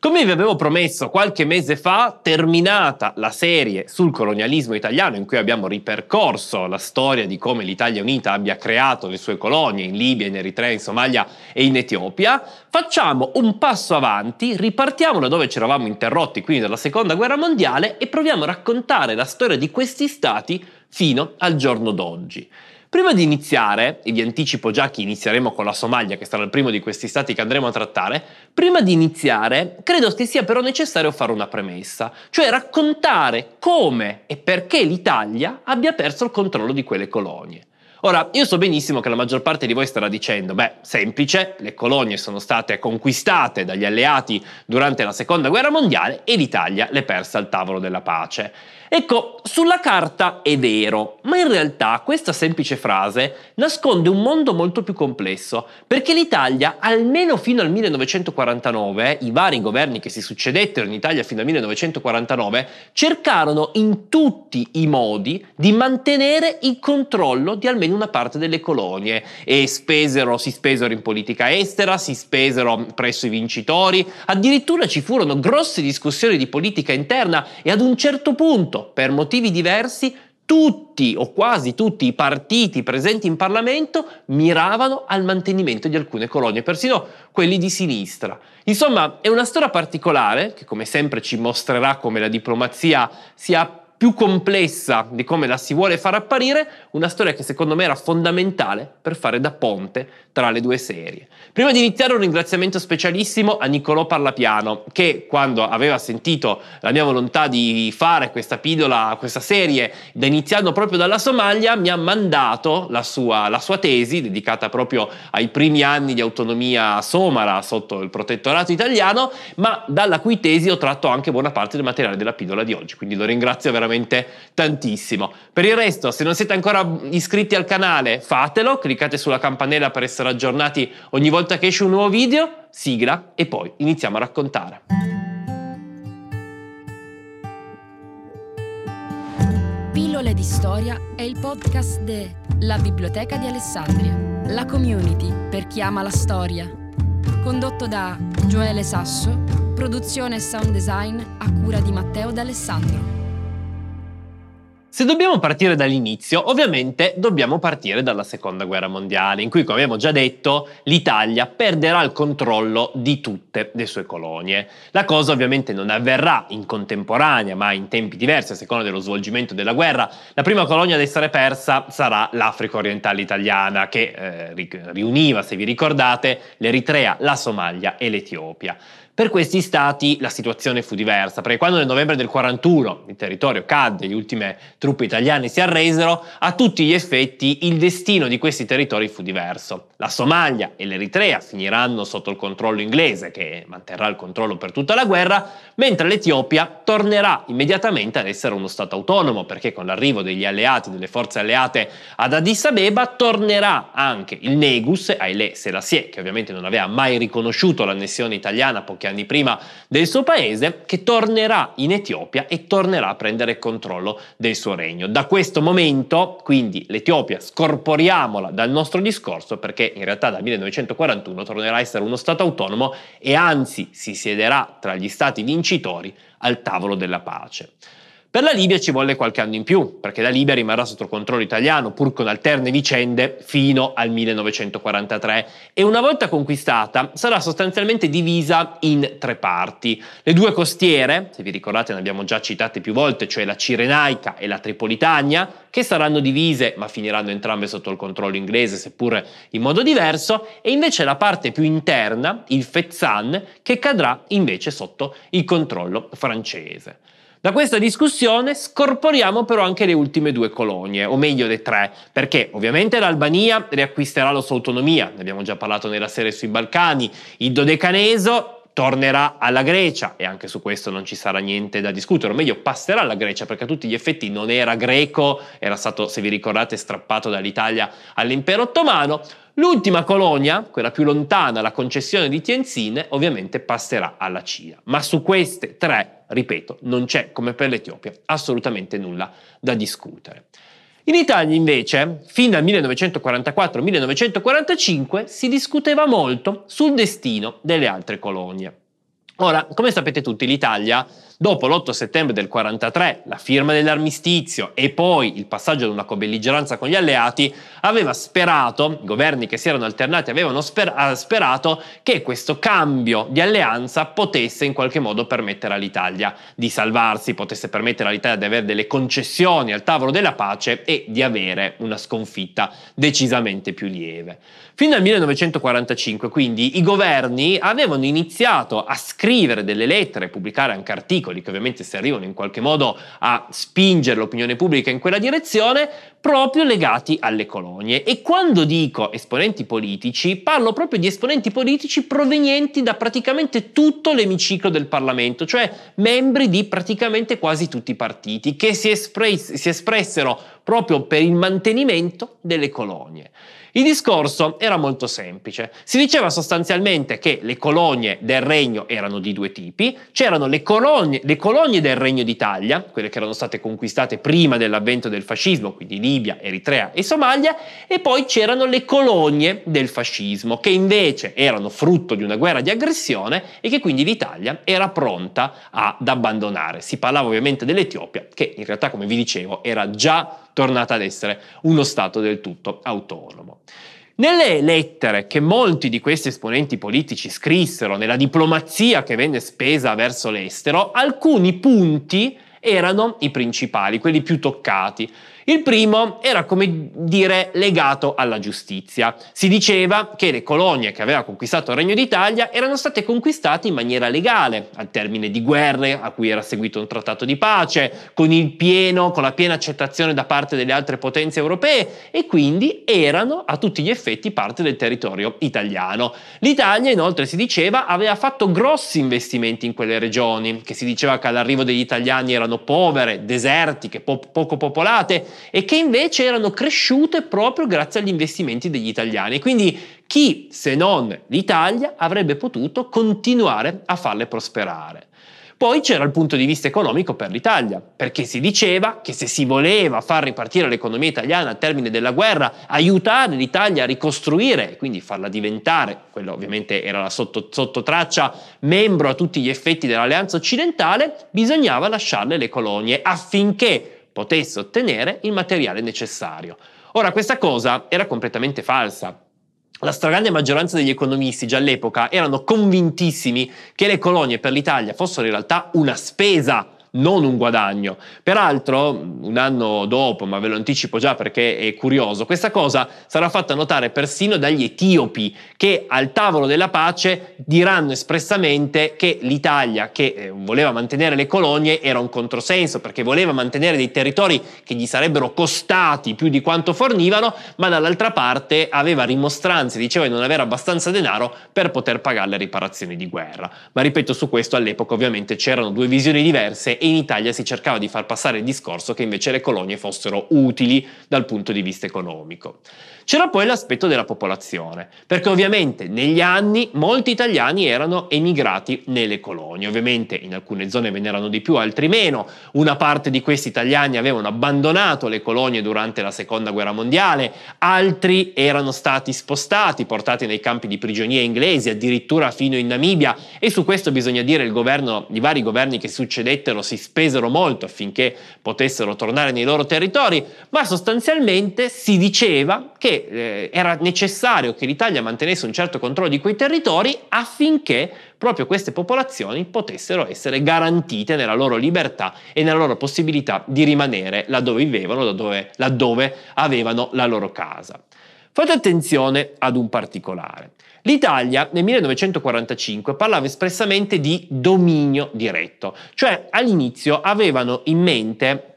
Come vi avevo promesso qualche mese fa, terminata la serie sul colonialismo italiano in cui abbiamo ripercorso la storia di come l'Italia Unita abbia creato le sue colonie in Libia, in Eritrea, in Somalia e in Etiopia, facciamo un passo avanti, ripartiamo da dove ci eravamo interrotti, quindi dalla Seconda Guerra Mondiale, e proviamo a raccontare la storia di questi stati fino al giorno d'oggi. Prima di iniziare, e vi anticipo già che inizieremo con la Somalia, che sarà il primo di questi stati che andremo a trattare, prima di iniziare credo che sia però necessario fare una premessa, cioè raccontare come e perché l'Italia abbia perso il controllo di quelle colonie. Ora, io so benissimo che la maggior parte di voi starà dicendo, beh, semplice, le colonie sono state conquistate dagli alleati durante la seconda guerra mondiale e l'Italia le perse al tavolo della pace. Ecco, sulla carta è vero, ma in realtà questa semplice frase nasconde un mondo molto più complesso, perché l'Italia, almeno fino al 1949, i vari governi che si succedettero in Italia fino al 1949, cercarono in tutti i modi di mantenere il controllo di almeno una parte delle colonie e spesero, si spesero in politica estera, si spesero presso i vincitori, addirittura ci furono grosse discussioni di politica interna e ad un certo punto per motivi diversi, tutti o quasi tutti i partiti presenti in Parlamento miravano al mantenimento di alcune colonie, persino quelli di sinistra. Insomma, è una storia particolare che come sempre ci mostrerà come la diplomazia sia più complessa di come la si vuole far apparire, una storia che secondo me era fondamentale per fare da ponte tra le due serie. Prima di iniziare un ringraziamento specialissimo a Niccolò Parlapiano che quando aveva sentito la mia volontà di fare questa pillola, questa serie, da iniziando proprio dalla Somalia, mi ha mandato la sua, la sua tesi dedicata proprio ai primi anni di autonomia somara sotto il protettorato italiano, ma dalla cui tesi ho tratto anche buona parte del materiale della pillola di oggi, quindi lo ringrazio veramente veramente tantissimo. Per il resto, se non siete ancora iscritti al canale, fatelo, cliccate sulla campanella per essere aggiornati ogni volta che esce un nuovo video, sigla e poi iniziamo a raccontare. Pillole di storia è il podcast de La Biblioteca di Alessandria, la community per chi ama la storia. Condotto da Gioele Sasso, produzione e sound design a cura di Matteo D'Alessandro. Se dobbiamo partire dall'inizio, ovviamente dobbiamo partire dalla seconda guerra mondiale, in cui, come abbiamo già detto, l'Italia perderà il controllo di tutte le sue colonie. La cosa ovviamente non avverrà in contemporanea, ma in tempi diversi a seconda dello svolgimento della guerra. La prima colonia ad essere persa sarà l'Africa orientale italiana, che eh, riuniva, se vi ricordate, l'Eritrea, la Somalia e l'Etiopia. Per questi stati la situazione fu diversa, perché quando nel novembre del 41 il territorio cadde, le ultime truppe italiane si arresero, a tutti gli effetti il destino di questi territori fu diverso. La Somalia e l'Eritrea finiranno sotto il controllo inglese, che manterrà il controllo per tutta la guerra, mentre l'Etiopia tornerà immediatamente ad essere uno Stato autonomo, perché con l'arrivo degli alleati, delle forze alleate ad Addis Abeba, tornerà anche il Negus, Haile Selassie, che ovviamente non aveva mai riconosciuto l'annessione italiana pochi anni prima del suo paese, che tornerà in Etiopia e tornerà a prendere controllo del suo regno. Da questo momento, quindi l'Etiopia, scorporiamola dal nostro discorso perché in realtà dal 1941 tornerà a essere uno Stato autonomo e anzi si siederà tra gli Stati vincitori al tavolo della pace. Per la Libia ci volle qualche anno in più, perché la Libia rimarrà sotto controllo italiano, pur con alterne vicende, fino al 1943 e una volta conquistata sarà sostanzialmente divisa in tre parti. Le due costiere, se vi ricordate ne abbiamo già citate più volte, cioè la Cirenaica e la Tripolitania, che saranno divise ma finiranno entrambe sotto il controllo inglese, seppure in modo diverso, e invece la parte più interna, il Fezzan, che cadrà invece sotto il controllo francese. Da questa discussione scorporiamo però anche le ultime due colonie, o meglio le tre, perché ovviamente l'Albania riacquisterà la sua autonomia, ne abbiamo già parlato nella serie sui Balcani, il Dodecaneso tornerà alla Grecia e anche su questo non ci sarà niente da discutere, o meglio passerà alla Grecia perché a tutti gli effetti non era greco, era stato, se vi ricordate, strappato dall'Italia all'impero ottomano. L'ultima colonia, quella più lontana, la concessione di Tienzin, ovviamente passerà alla Cina. Ma su queste tre, ripeto, non c'è, come per l'Etiopia, assolutamente nulla da discutere. In Italia invece, fin dal 1944-1945, si discuteva molto sul destino delle altre colonie. Ora, come sapete tutti, l'Italia Dopo l'8 settembre del 43, la firma dell'armistizio e poi il passaggio ad una cobelligeranza con gli alleati, aveva sperato, i governi che si erano alternati avevano sper- sperato che questo cambio di alleanza potesse in qualche modo permettere all'Italia di salvarsi, potesse permettere all'Italia di avere delle concessioni al tavolo della pace e di avere una sconfitta decisamente più lieve. Fino al 1945, quindi, i governi avevano iniziato a scrivere delle lettere, pubblicare anche articoli, articoli che ovviamente servivano in qualche modo a spingere l'opinione pubblica in quella direzione, proprio legati alle colonie. E quando dico esponenti politici, parlo proprio di esponenti politici provenienti da praticamente tutto l'emiciclo del Parlamento, cioè membri di praticamente quasi tutti i partiti, che si, espress- si espressero proprio per il mantenimento delle colonie. Il discorso era molto semplice. Si diceva sostanzialmente che le colonie del regno erano di due tipi. C'erano le colonie, le colonie del regno d'Italia, quelle che erano state conquistate prima dell'avvento del fascismo, quindi Libia, Eritrea e Somalia, e poi c'erano le colonie del fascismo, che invece erano frutto di una guerra di aggressione e che quindi l'Italia era pronta ad abbandonare. Si parlava ovviamente dell'Etiopia, che in realtà, come vi dicevo, era già tornata ad essere uno Stato del tutto autonomo. Nelle lettere che molti di questi esponenti politici scrissero, nella diplomazia che venne spesa verso l'estero, alcuni punti erano i principali, quelli più toccati. Il primo era come dire legato alla giustizia. Si diceva che le colonie che aveva conquistato il Regno d'Italia erano state conquistate in maniera legale, al termine di guerre a cui era seguito un trattato di pace, con, pieno, con la piena accettazione da parte delle altre potenze europee e quindi erano a tutti gli effetti parte del territorio italiano. L'Italia inoltre si diceva aveva fatto grossi investimenti in quelle regioni, che si diceva che all'arrivo degli italiani erano povere, desertiche, po- poco popolate e che invece erano cresciute proprio grazie agli investimenti degli italiani. Quindi chi, se non l'Italia, avrebbe potuto continuare a farle prosperare. Poi c'era il punto di vista economico per l'Italia, perché si diceva che se si voleva far ripartire l'economia italiana al termine della guerra, aiutare l'Italia a ricostruire e quindi farla diventare, quello ovviamente era la sotto, sottotraccia, membro a tutti gli effetti dell'alleanza occidentale, bisognava lasciarle le colonie affinché potesse ottenere il materiale necessario. Ora, questa cosa era completamente falsa. La stragrande maggioranza degli economisti già all'epoca erano convintissimi che le colonie per l'Italia fossero in realtà una spesa non un guadagno. Peraltro, un anno dopo, ma ve lo anticipo già perché è curioso, questa cosa sarà fatta notare persino dagli etiopi che al tavolo della pace diranno espressamente che l'Italia, che eh, voleva mantenere le colonie, era un controsenso perché voleva mantenere dei territori che gli sarebbero costati più di quanto fornivano, ma dall'altra parte aveva rimostranze, diceva di non avere abbastanza denaro per poter pagare le riparazioni di guerra. Ma ripeto, su questo all'epoca ovviamente c'erano due visioni diverse e in Italia si cercava di far passare il discorso che invece le colonie fossero utili dal punto di vista economico. C'era poi l'aspetto della popolazione, perché ovviamente negli anni molti italiani erano emigrati nelle colonie, ovviamente in alcune zone ve ne erano di più, altri meno, una parte di questi italiani avevano abbandonato le colonie durante la seconda guerra mondiale, altri erano stati spostati, portati nei campi di prigionia inglesi, addirittura fino in Namibia. E su questo bisogna dire il governo, i vari governi che succedettero si spesero molto affinché potessero tornare nei loro territori, ma sostanzialmente si diceva che eh, era necessario che l'Italia mantenesse un certo controllo di quei territori affinché proprio queste popolazioni potessero essere garantite nella loro libertà e nella loro possibilità di rimanere laddove vivevano, laddove, laddove avevano la loro casa. Fate attenzione ad un particolare. L'Italia nel 1945 parlava espressamente di dominio diretto, cioè all'inizio avevano in mente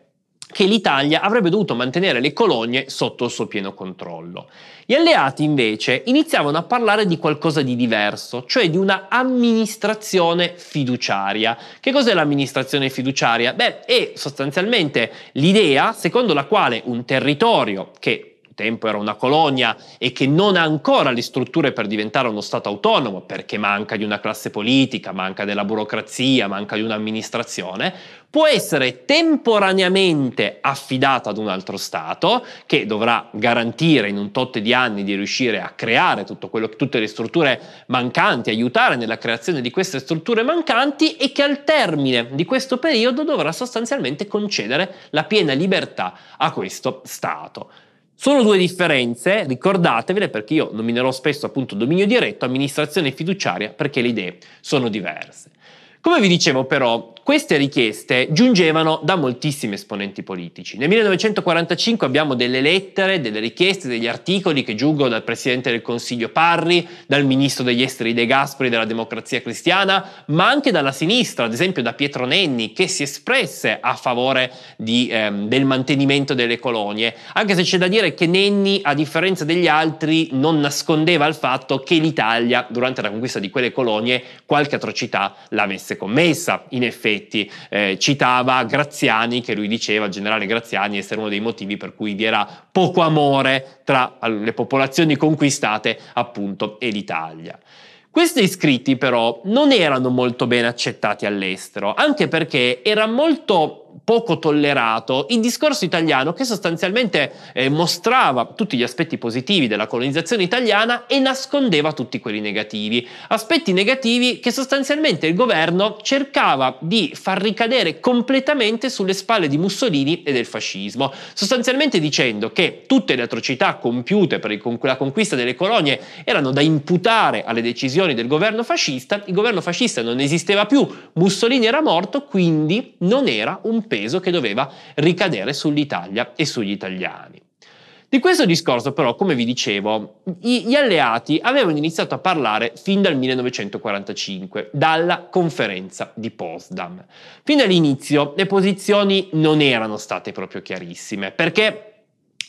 che l'Italia avrebbe dovuto mantenere le colonie sotto il suo pieno controllo. Gli alleati invece iniziavano a parlare di qualcosa di diverso, cioè di una amministrazione fiduciaria. Che cos'è l'amministrazione fiduciaria? Beh, è sostanzialmente l'idea secondo la quale un territorio che tempo era una colonia e che non ha ancora le strutture per diventare uno Stato autonomo, perché manca di una classe politica, manca della burocrazia, manca di un'amministrazione, può essere temporaneamente affidata ad un altro Stato che dovrà garantire in un tot di anni di riuscire a creare quello, tutte le strutture mancanti, aiutare nella creazione di queste strutture mancanti e che al termine di questo periodo dovrà sostanzialmente concedere la piena libertà a questo Stato. Sono due differenze, ricordatevele perché io nominerò spesso appunto dominio diretto, amministrazione fiduciaria perché le idee sono diverse. Come vi dicevo però, queste richieste giungevano da moltissimi esponenti politici. Nel 1945 abbiamo delle lettere, delle richieste, degli articoli che giungono dal Presidente del Consiglio Parri, dal Ministro degli Esteri De Gasperi della Democrazia Cristiana, ma anche dalla sinistra, ad esempio da Pietro Nenni, che si espresse a favore di, ehm, del mantenimento delle colonie, anche se c'è da dire che Nenni, a differenza degli altri, non nascondeva il fatto che l'Italia, durante la conquista di quelle colonie, qualche atrocità l'avesse commessa. In effetti, eh, citava Graziani che lui diceva, il generale Graziani, essere uno dei motivi per cui vi era poco amore tra le popolazioni conquistate appunto e l'Italia. Questi iscritti però non erano molto ben accettati all'estero, anche perché era molto poco tollerato il discorso italiano che sostanzialmente eh, mostrava tutti gli aspetti positivi della colonizzazione italiana e nascondeva tutti quelli negativi. Aspetti negativi che sostanzialmente il governo cercava di far ricadere completamente sulle spalle di Mussolini e del fascismo, sostanzialmente dicendo che tutte le atrocità compiute per la conquista delle colonie erano da imputare alle decisioni del governo fascista, il governo fascista non esisteva più, Mussolini era morto, quindi non era un peso che doveva ricadere sull'Italia e sugli italiani. Di questo discorso però, come vi dicevo, gli alleati avevano iniziato a parlare fin dal 1945, dalla conferenza di Potsdam. Fin dall'inizio le posizioni non erano state proprio chiarissime, perché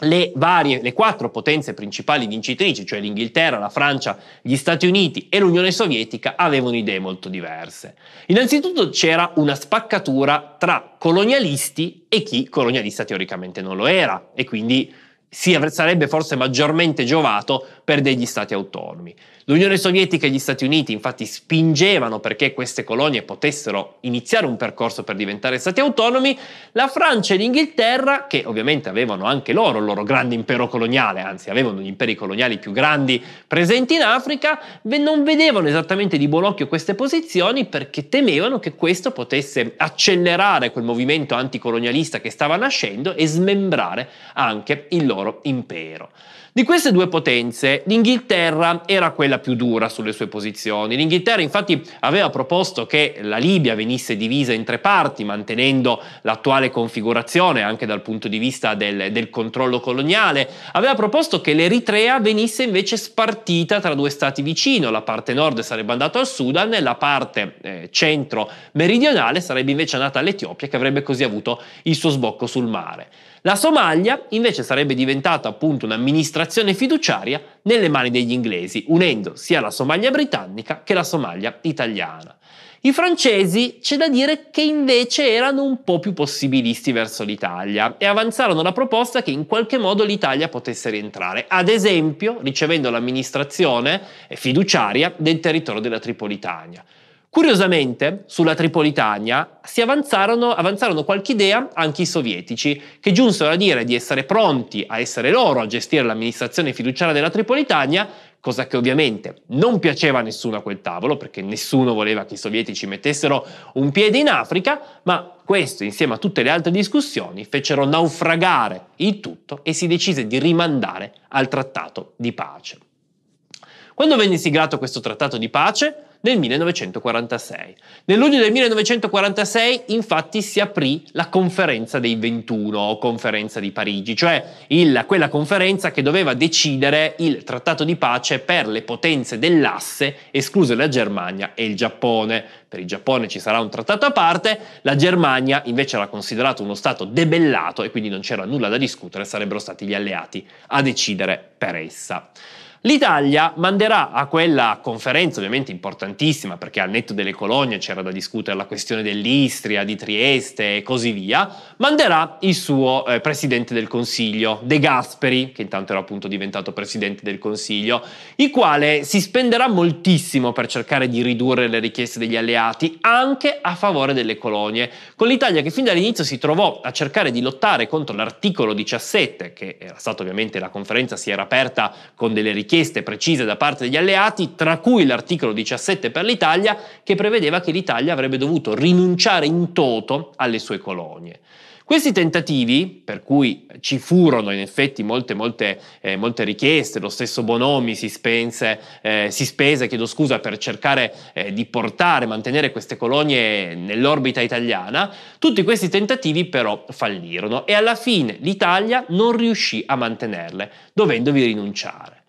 le varie, le quattro potenze principali vincitrici, cioè l'Inghilterra, la Francia, gli Stati Uniti e l'Unione Sovietica, avevano idee molto diverse. Innanzitutto c'era una spaccatura tra colonialisti e chi colonialista teoricamente non lo era e quindi si sarebbe forse maggiormente giovato per degli stati autonomi. L'Unione Sovietica e gli Stati Uniti infatti spingevano perché queste colonie potessero iniziare un percorso per diventare stati autonomi, la Francia e l'Inghilterra, che ovviamente avevano anche loro il loro grande impero coloniale, anzi avevano gli imperi coloniali più grandi presenti in Africa, non vedevano esattamente di buon occhio queste posizioni perché temevano che questo potesse accelerare quel movimento anticolonialista che stava nascendo e smembrare anche il loro impero. Di queste due potenze, l'Inghilterra era quella più dura sulle sue posizioni. L'Inghilterra infatti aveva proposto che la Libia venisse divisa in tre parti, mantenendo l'attuale configurazione anche dal punto di vista del, del controllo coloniale. Aveva proposto che l'Eritrea venisse invece spartita tra due stati vicino. La parte nord sarebbe andata al Sudan e la parte eh, centro-meridionale sarebbe invece andata all'Etiopia, che avrebbe così avuto il suo sbocco sul mare. La Somalia invece sarebbe diventata appunto un'amministrazione fiduciaria nelle mani degli inglesi, unendo sia la Somalia britannica che la Somalia italiana. I francesi c'è da dire che invece erano un po' più possibilisti verso l'Italia e avanzarono la proposta che in qualche modo l'Italia potesse rientrare, ad esempio ricevendo l'amministrazione fiduciaria del territorio della Tripolitania. Curiosamente, sulla Tripolitania si avanzarono, avanzarono, qualche idea anche i sovietici, che giunsero a dire di essere pronti a essere loro a gestire l'amministrazione fiduciaria della Tripolitania, cosa che ovviamente non piaceva a nessuno a quel tavolo, perché nessuno voleva che i sovietici mettessero un piede in Africa, ma questo, insieme a tutte le altre discussioni, fecero naufragare il tutto e si decise di rimandare al trattato di pace. Quando venne siglato questo trattato di pace? Nel 1946. Nel luglio del 1946 infatti si aprì la conferenza dei 21 o conferenza di Parigi, cioè il, quella conferenza che doveva decidere il trattato di pace per le potenze dell'asse, escluse la Germania e il Giappone. Per il Giappone ci sarà un trattato a parte, la Germania invece era considerato uno Stato debellato e quindi non c'era nulla da discutere, sarebbero stati gli alleati a decidere per essa. L'Italia manderà a quella conferenza, ovviamente importantissima, perché al netto delle colonie c'era da discutere la questione dell'Istria, di Trieste e così via, manderà il suo eh, presidente del Consiglio, De Gasperi, che intanto era appunto diventato presidente del Consiglio, il quale si spenderà moltissimo per cercare di ridurre le richieste degli alleati, anche a favore delle colonie, con l'Italia che fin dall'inizio si trovò a cercare di lottare contro l'articolo 17, che era stato ovviamente la conferenza si era aperta con delle richieste richieste precise da parte degli alleati, tra cui l'articolo 17 per l'Italia, che prevedeva che l'Italia avrebbe dovuto rinunciare in toto alle sue colonie. Questi tentativi, per cui ci furono in effetti molte, molte, eh, molte richieste, lo stesso Bonomi si, spense, eh, si spese scusa, per cercare eh, di portare, mantenere queste colonie nell'orbita italiana, tutti questi tentativi però fallirono e alla fine l'Italia non riuscì a mantenerle, dovendovi rinunciare.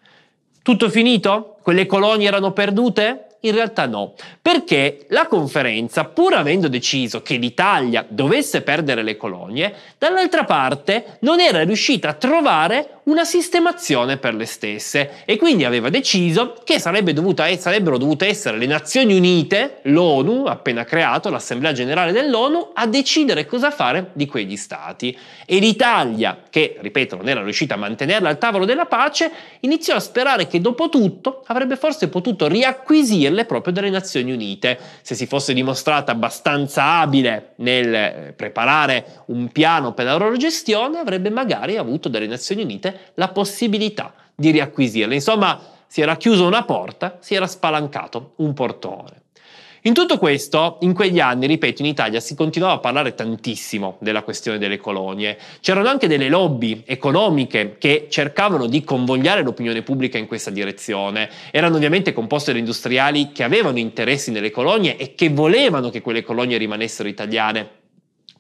Tutto finito? Quelle colonie erano perdute? In realtà no, perché la conferenza, pur avendo deciso che l'Italia dovesse perdere le colonie, dall'altra parte non era riuscita a trovare una sistemazione per le stesse e quindi aveva deciso che dovuta, sarebbero dovute essere le Nazioni Unite, l'ONU, appena creato, l'Assemblea Generale dell'ONU, a decidere cosa fare di quegli stati. E l'Italia, che, ripeto, non era riuscita a mantenerla al tavolo della pace, iniziò a sperare che dopo tutto avrebbe forse potuto riacquisire quelle proprio delle Nazioni Unite. Se si fosse dimostrata abbastanza abile nel eh, preparare un piano per la loro gestione, avrebbe magari avuto dalle Nazioni Unite la possibilità di riacquisirle. Insomma, si era chiusa una porta, si era spalancato un portone. In tutto questo, in quegli anni, ripeto, in Italia si continuava a parlare tantissimo della questione delle colonie. C'erano anche delle lobby economiche che cercavano di convogliare l'opinione pubblica in questa direzione. Erano ovviamente composte da industriali che avevano interessi nelle colonie e che volevano che quelle colonie rimanessero italiane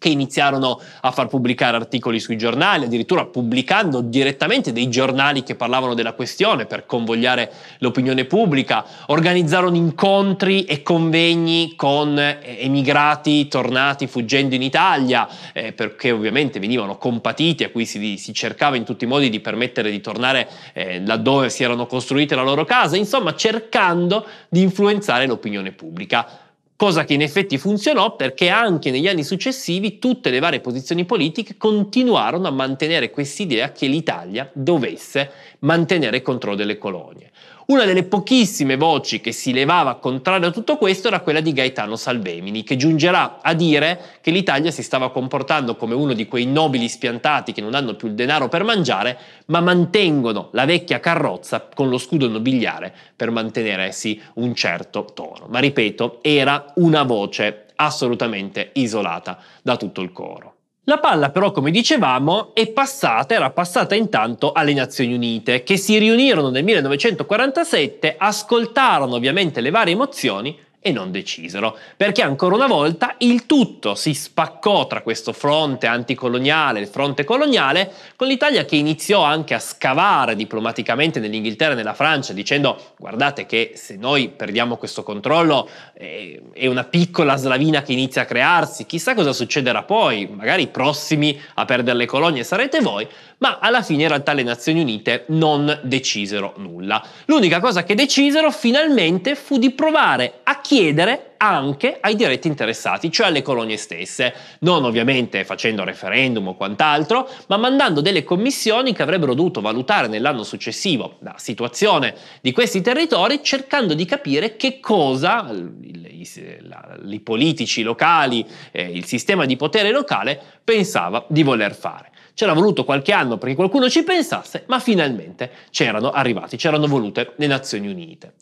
che iniziarono a far pubblicare articoli sui giornali, addirittura pubblicando direttamente dei giornali che parlavano della questione per convogliare l'opinione pubblica, organizzarono incontri e convegni con eh, emigrati tornati fuggendo in Italia, eh, perché ovviamente venivano compatiti, a cui si, si, cercava in tutti i modi di permettere di tornare eh, laddove si erano costruite la loro casa, insomma cercando di influenzare l'opinione pubblica cosa che in effetti funzionò perché anche negli anni successivi tutte le varie posizioni politiche continuarono a mantenere quest'idea che l'Italia dovesse mantenere il controllo delle colonie. Una delle pochissime voci che si levava contrario a tutto questo era quella di Gaetano Salvemini, che giungerà a dire che l'Italia si stava comportando come uno di quei nobili spiantati che non hanno più il denaro per mangiare, ma mantengono la vecchia carrozza con lo scudo nobiliare per mantenere sì un certo tono. Ma ripeto, era una voce assolutamente isolata da tutto il coro. La palla però, come dicevamo, è passata, era passata intanto alle Nazioni Unite, che si riunirono nel 1947, ascoltarono ovviamente le varie emozioni e non decisero, perché ancora una volta il tutto si spaccò tra questo fronte anticoloniale e il fronte coloniale, con l'Italia che iniziò anche a scavare diplomaticamente nell'Inghilterra e nella Francia, dicendo guardate che se noi perdiamo questo controllo eh, è una piccola slavina che inizia a crearsi, chissà cosa succederà poi, magari i prossimi a perdere le colonie sarete voi, ma alla fine in realtà le Nazioni Unite non decisero nulla. L'unica cosa che decisero finalmente fu di provare a chiedere anche ai diretti interessati, cioè alle colonie stesse, non ovviamente facendo referendum o quant'altro, ma mandando delle commissioni che avrebbero dovuto valutare nell'anno successivo la situazione di questi territori, cercando di capire che cosa i, politici locali, eh, il sistema di potere locale pensava di voler fare. C'era voluto qualche anno perché qualcuno ci pensasse, ma finalmente c'erano arrivati, c'erano volute le Nazioni Unite.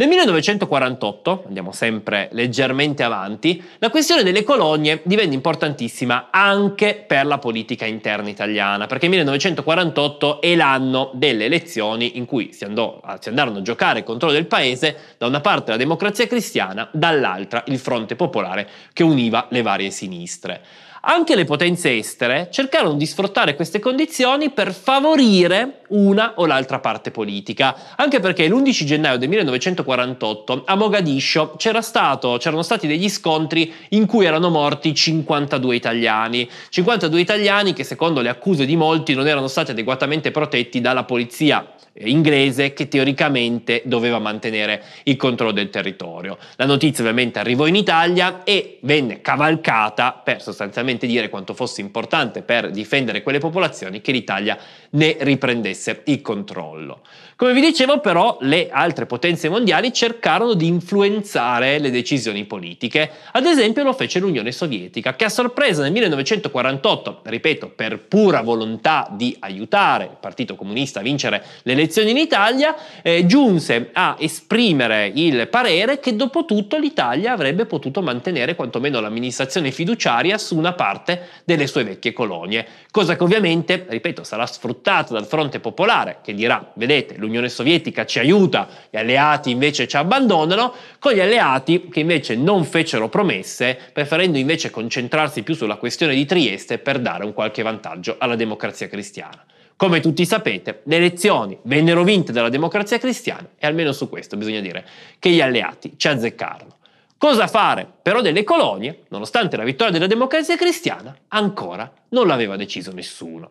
Nel 1948, andiamo sempre leggermente avanti, la questione delle colonie divenne importantissima anche per la politica interna italiana, perché il 1948 è l'anno delle elezioni in cui si, andò, si andarono a giocare il controllo del paese, da una parte la democrazia cristiana, dall'altra il fronte popolare che univa le varie sinistre. Anche le potenze estere cercarono di sfruttare queste condizioni per favorire una o l'altra parte politica, anche perché l'11 gennaio del 1948 a Mogadiscio c'era stato, c'erano stati degli scontri in cui erano morti 52 italiani, 52 italiani che secondo le accuse di molti non erano stati adeguatamente protetti dalla polizia inglese che teoricamente doveva mantenere il controllo del territorio. La notizia ovviamente arrivò in Italia e venne cavalcata per sostanzialmente dire quanto fosse importante per difendere quelle popolazioni che l'Italia ne riprendesse il controllo. Come vi dicevo però le altre potenze mondiali cercarono di influenzare le decisioni politiche, ad esempio lo fece l'Unione Sovietica che a sorpresa nel 1948, ripeto, per pura volontà di aiutare il Partito Comunista a vincere le elezioni in Italia, eh, giunse a esprimere il parere che dopo tutto l'Italia avrebbe potuto mantenere quantomeno l'amministrazione fiduciaria su una parte delle sue vecchie colonie, cosa che ovviamente, ripeto, sarà sfruttata dal fronte popolare che dirà, vedete, l'Unione Sovietica ci aiuta, gli alleati invece ci abbandonano, con gli alleati che invece non fecero promesse, preferendo invece concentrarsi più sulla questione di Trieste per dare un qualche vantaggio alla democrazia cristiana. Come tutti sapete, le elezioni vennero vinte dalla democrazia cristiana e almeno su questo bisogna dire che gli alleati ci azzeccarono. Cosa fare però delle colonie, nonostante la vittoria della democrazia cristiana, ancora non l'aveva deciso nessuno.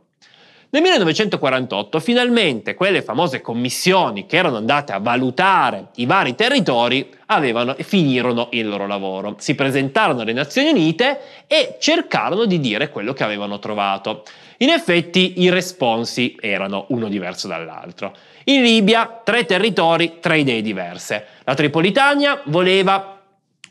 Nel 1948 finalmente quelle famose commissioni che erano andate a valutare i vari territori avevano, finirono il loro lavoro. Si presentarono alle Nazioni Unite e cercarono di dire quello che avevano trovato. In effetti i responsi erano uno diverso dall'altro. In Libia tre territori, tre idee diverse. La Tripolitania voleva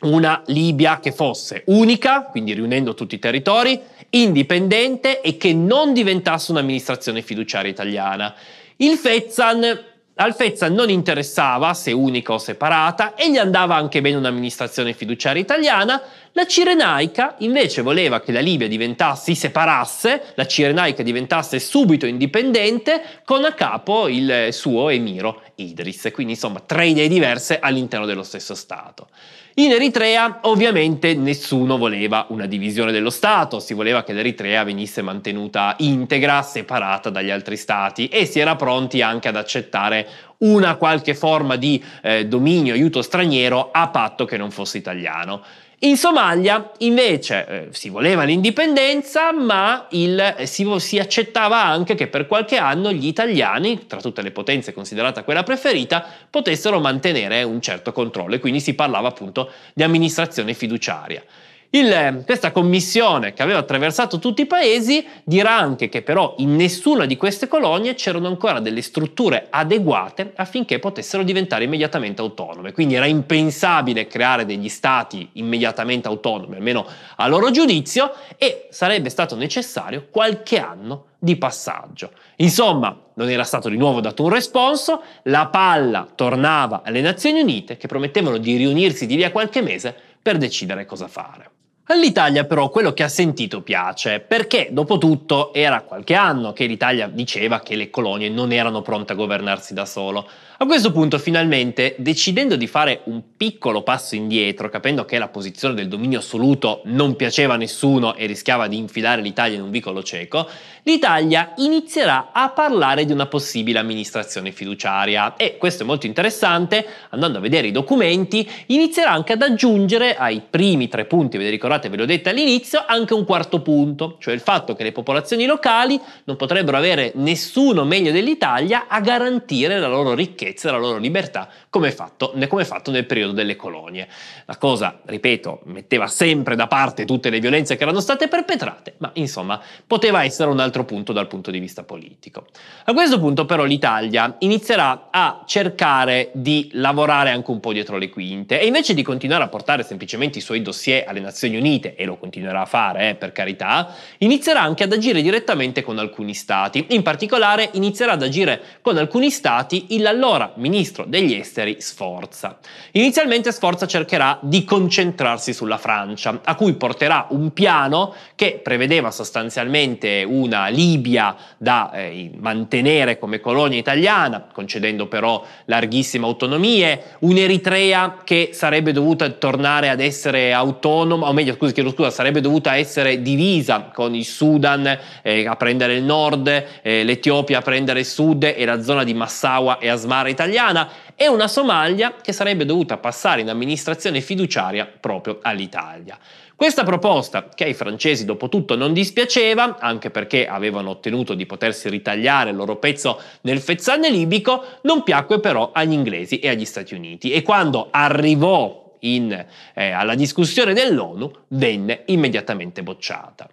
una Libia che fosse unica, quindi riunendo tutti i territori, indipendente e che non diventasse un'amministrazione fiduciaria italiana. Il Fezzan al Fezzan non interessava se unica o separata e gli andava anche bene un'amministrazione fiduciaria italiana. La Cirenaica invece voleva che la Libia si separasse, la Cirenaica diventasse subito indipendente con a capo il suo emiro Idris. Quindi insomma tre idee diverse all'interno dello stesso Stato. In Eritrea ovviamente nessuno voleva una divisione dello Stato, si voleva che l'Eritrea venisse mantenuta integra, separata dagli altri Stati e si era pronti anche ad accettare una qualche forma di eh, dominio, aiuto straniero a patto che non fosse italiano. In Somalia invece eh, si voleva l'indipendenza, ma il, eh, si, si, accettava anche che per qualche anno gli italiani, tra tutte le potenze considerata quella preferita, potessero mantenere un certo controllo e quindi si parlava appunto di amministrazione fiduciaria. Il, questa commissione che aveva attraversato tutti i paesi dirà anche che però in nessuna di queste colonie c'erano ancora delle strutture adeguate affinché potessero diventare immediatamente autonome. Quindi era impensabile creare degli stati immediatamente autonomi, almeno a loro giudizio, e sarebbe stato necessario qualche anno di passaggio. Insomma, non era stato di nuovo dato un responso, la palla tornava alle Nazioni Unite che promettevano di riunirsi di lì a qualche mese per decidere cosa fare. All'Italia però quello che ha sentito piace, perché dopo tutto era qualche anno che l'Italia diceva che le colonie non erano pronte a governarsi da solo. A questo punto finalmente, decidendo di fare un piccolo passo indietro, capendo che la posizione del dominio assoluto non piaceva a nessuno e rischiava di infilare l'Italia in un vicolo cieco, l'Italia inizierà a parlare di una possibile amministrazione fiduciaria. E questo è molto interessante, andando a vedere i documenti, inizierà anche ad aggiungere ai primi tre punti, ve li ricordate, ve l'ho detto all'inizio, anche un quarto punto, cioè il fatto che le popolazioni locali non potrebbero avere nessuno meglio dell'Italia a garantire la loro ricchezza ricchezza la loro libertà come fatto, come fatto nel periodo delle colonie. La cosa, ripeto, metteva sempre da parte tutte le violenze che erano state perpetrate, ma insomma poteva essere un altro punto dal punto di vista politico. A questo punto però l'Italia inizierà a cercare di lavorare anche un po' dietro le quinte e invece di continuare a portare semplicemente i suoi dossier alle Nazioni Unite, e lo continuerà a fare eh, per carità, inizierà anche ad agire direttamente con alcuni stati. In particolare inizierà ad agire con alcuni stati il allora ministro degli esteri Sforza. Inizialmente Sforza cercherà di concentrarsi sulla Francia, a cui porterà un piano che prevedeva sostanzialmente una Libia da eh, mantenere come colonia italiana, concedendo però larghissime autonomie, un'Eritrea che sarebbe dovuta tornare ad essere autonoma, o meglio, scusi, chiedo scusa, sarebbe dovuta essere divisa con il Sudan eh, a prendere il nord, eh, l'Etiopia a prendere il sud e la zona di Massawa e Asmara italiana, e una Somalia che sarebbe dovuta passare in amministrazione fiduciaria proprio all'Italia. Questa proposta, che ai francesi dopo tutto non dispiaceva, anche perché avevano ottenuto di potersi ritagliare il loro pezzo nel fezzane libico, non piacque però agli inglesi e agli Stati Uniti e quando arrivò in, eh, alla discussione dell'ONU venne immediatamente bocciata.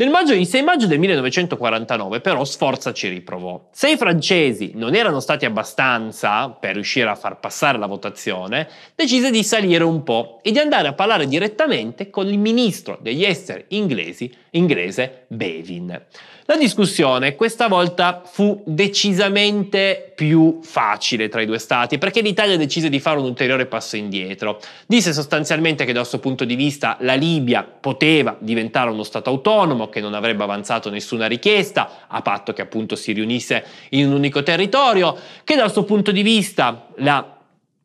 Nel maggio, il 6 maggio del 1949 però Sforza ci riprovò. Se i francesi non erano stati abbastanza per riuscire a far passare la votazione, decise di salire un po' e di andare a parlare direttamente con il ministro degli esteri inglesi, inglese Bevin. La discussione questa volta fu decisamente più facile tra i due stati perché l'Italia decise di fare un ulteriore passo indietro. Disse sostanzialmente che dal suo punto di vista la Libia poteva diventare uno Stato autonomo, che non avrebbe avanzato nessuna richiesta, a patto che appunto si riunisse in un unico territorio, che dal suo punto di vista la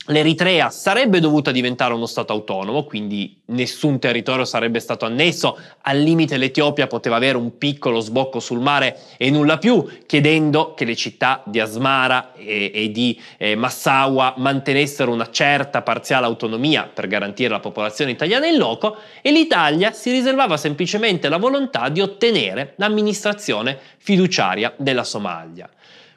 L'Eritrea sarebbe dovuta diventare uno Stato autonomo, quindi nessun territorio sarebbe stato annesso, al limite l'Etiopia poteva avere un piccolo sbocco sul mare e nulla più, chiedendo che le città di Asmara e, e di eh, Massawa mantenessero una certa parziale autonomia per garantire la popolazione italiana in loco e l'Italia si riservava semplicemente la volontà di ottenere l'amministrazione fiduciaria della Somalia.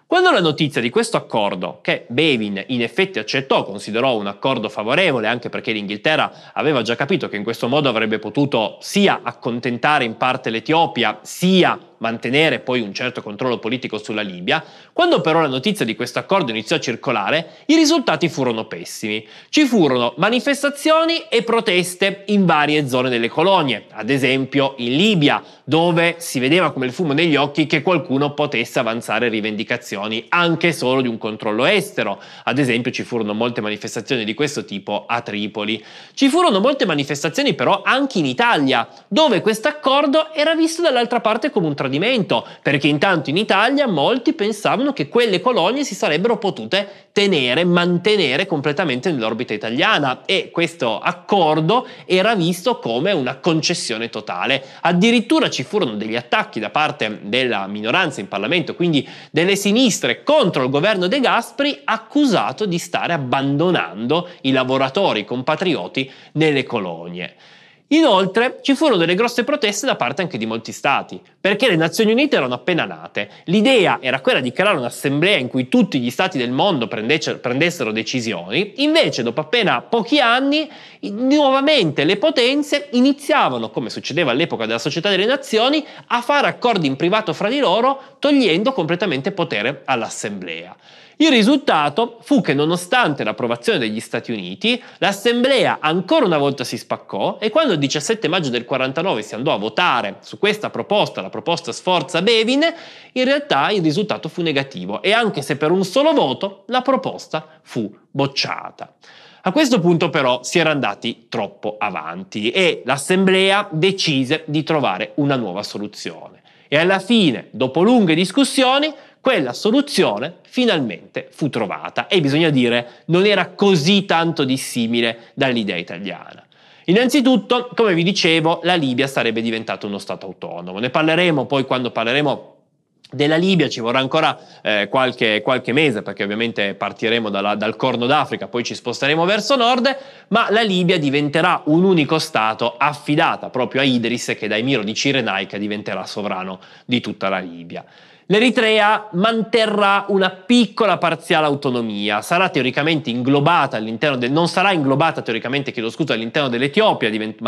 Quando la notizia di questo accordo, che Bevin in effetti accettò, considerò un accordo favorevole anche perché l'Inghilterra aveva già capito che in questo modo avrebbe potuto sia accontentare in parte l'Etiopia, sia mantenere poi un certo controllo politico sulla Libia, quando però la notizia di questo accordo iniziò a circolare, i risultati furono pessimi. Ci furono manifestazioni e proteste in varie zone delle colonie, ad esempio in Libia, dove si vedeva come il fumo negli occhi che qualcuno potesse avanzare rivendicazioni anche solo di un controllo estero. Ad esempio ci furono molte manifestazioni di questo tipo a Tripoli. Ci furono molte manifestazioni però anche in Italia, dove questo accordo era visto dall'altra parte come un tradimento tradimento, perché intanto in Italia molti pensavano che quelle colonie si sarebbero potute tenere, mantenere completamente nell'orbita italiana e questo accordo era visto come una concessione totale. Addirittura ci furono degli attacchi da parte della minoranza in Parlamento, quindi delle sinistre contro il governo De Gasperi, accusato di stare abbandonando i lavoratori compatrioti nelle colonie. Inoltre ci furono delle grosse proteste da parte anche di molti stati, perché le Nazioni Unite erano appena nate. L'idea era quella di creare un'assemblea in cui tutti gli stati del mondo prendessero decisioni, invece dopo appena pochi anni nuovamente le potenze iniziavano, come succedeva all'epoca della Società delle Nazioni, a fare accordi in privato fra di loro, togliendo completamente potere all'assemblea. Il risultato fu che nonostante l'approvazione degli Stati Uniti, l'Assemblea ancora una volta si spaccò e quando il 17 maggio del 49 si andò a votare su questa proposta, la proposta Sforza-Bevin, in realtà il risultato fu negativo e anche se per un solo voto la proposta fu bocciata. A questo punto però si era andati troppo avanti e l'Assemblea decise di trovare una nuova soluzione. E alla fine, dopo lunghe discussioni, quella soluzione finalmente fu trovata e bisogna dire non era così tanto dissimile dall'idea italiana. Innanzitutto, come vi dicevo, la Libia sarebbe diventata uno Stato autonomo. Ne parleremo poi quando parleremo della Libia ci vorrà ancora eh, qualche, qualche, mese perché ovviamente partiremo dalla, dal Corno d'Africa, poi ci sposteremo verso nord, ma la Libia diventerà un unico Stato affidata proprio a Idris che da emiro di Cirenaica diventerà sovrano di tutta la Libia. L'Eritrea manterrà una piccola parziale autonomia, sarà teoricamente inglobata all'interno del, non sarà inglobata teoricamente, chiedo scusa, all'interno dell'Etiopia, divent,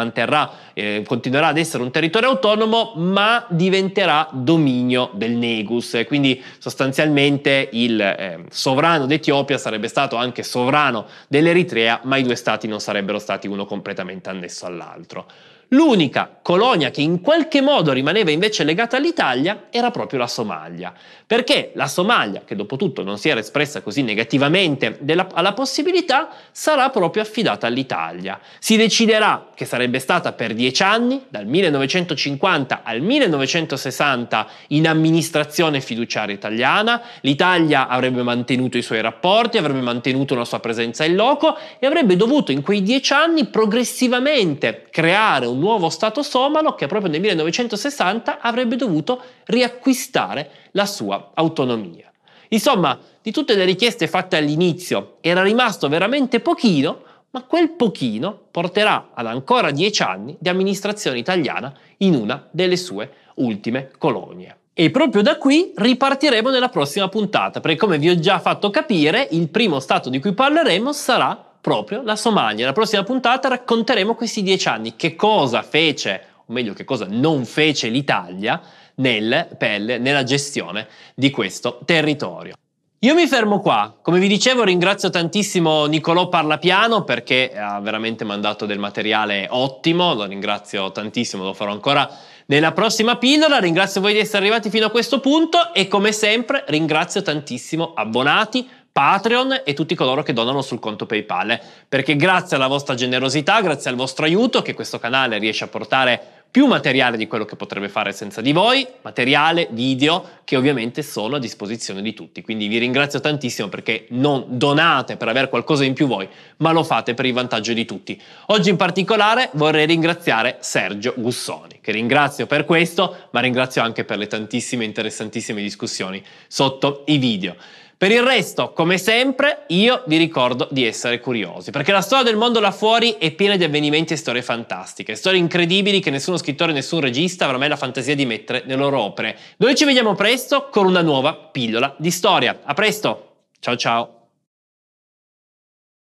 eh, continuerà ad essere un territorio autonomo, ma diventerà dominio del Negus, quindi sostanzialmente il eh, sovrano d'Etiopia sarebbe stato anche sovrano dell'Eritrea, ma i due stati non sarebbero stati uno completamente annesso all'altro. L'unica colonia che in qualche modo rimaneva invece legata all'Italia era proprio la Somalia, perché la Somalia, che dopo tutto non si era espressa così negativamente della, alla possibilità, sarà proprio affidata all'Italia. Si deciderà che sarebbe stata per dieci anni, dal 1950 al 1960, in amministrazione fiduciaria italiana, l'Italia avrebbe mantenuto i suoi rapporti, avrebbe mantenuto una sua presenza in loco e avrebbe dovuto in quei dieci anni progressivamente creare un nuovo Stato somalo che proprio nel 1960 avrebbe dovuto riacquistare la sua autonomia. Insomma, di tutte le richieste fatte all'inizio era rimasto veramente pochino, ma quel pochino porterà ad ancora dieci anni di amministrazione italiana in una delle sue ultime colonie. E proprio da qui ripartiremo nella prossima puntata, perché come vi ho già fatto capire, il primo stato di cui parleremo sarà proprio la Somalia. Nella prossima puntata racconteremo questi dieci anni, che cosa fece, o meglio che cosa non fece l'Italia nel, per, nella gestione di questo territorio. Io mi fermo qua, come vi dicevo ringrazio tantissimo Nicolò Parlapiano perché ha veramente mandato del materiale ottimo, lo ringrazio tantissimo, lo farò ancora nella prossima pillola, ringrazio voi di essere arrivati fino a questo punto e come sempre ringrazio tantissimo abbonati, Patreon e tutti coloro che donano sul conto PayPal, perché grazie alla vostra generosità, grazie al vostro aiuto che questo canale riesce a portare più materiale di quello che potrebbe fare senza di voi, materiale, video che ovviamente sono a disposizione di tutti. Quindi vi ringrazio tantissimo perché non donate per avere qualcosa in più voi, ma lo fate per il vantaggio di tutti. Oggi in particolare vorrei ringraziare Sergio Gussoni, che ringrazio per questo, ma ringrazio anche per le tantissime interessantissime discussioni sotto i video. Per il resto, come sempre, io vi ricordo di essere curiosi, perché la storia del mondo là fuori è piena di avvenimenti e storie fantastiche, storie incredibili che nessuno scrittore, nessun regista avrà mai la fantasia di mettere nelle loro opere. Noi ci vediamo presto con una nuova pillola di storia. A presto! Ciao ciao!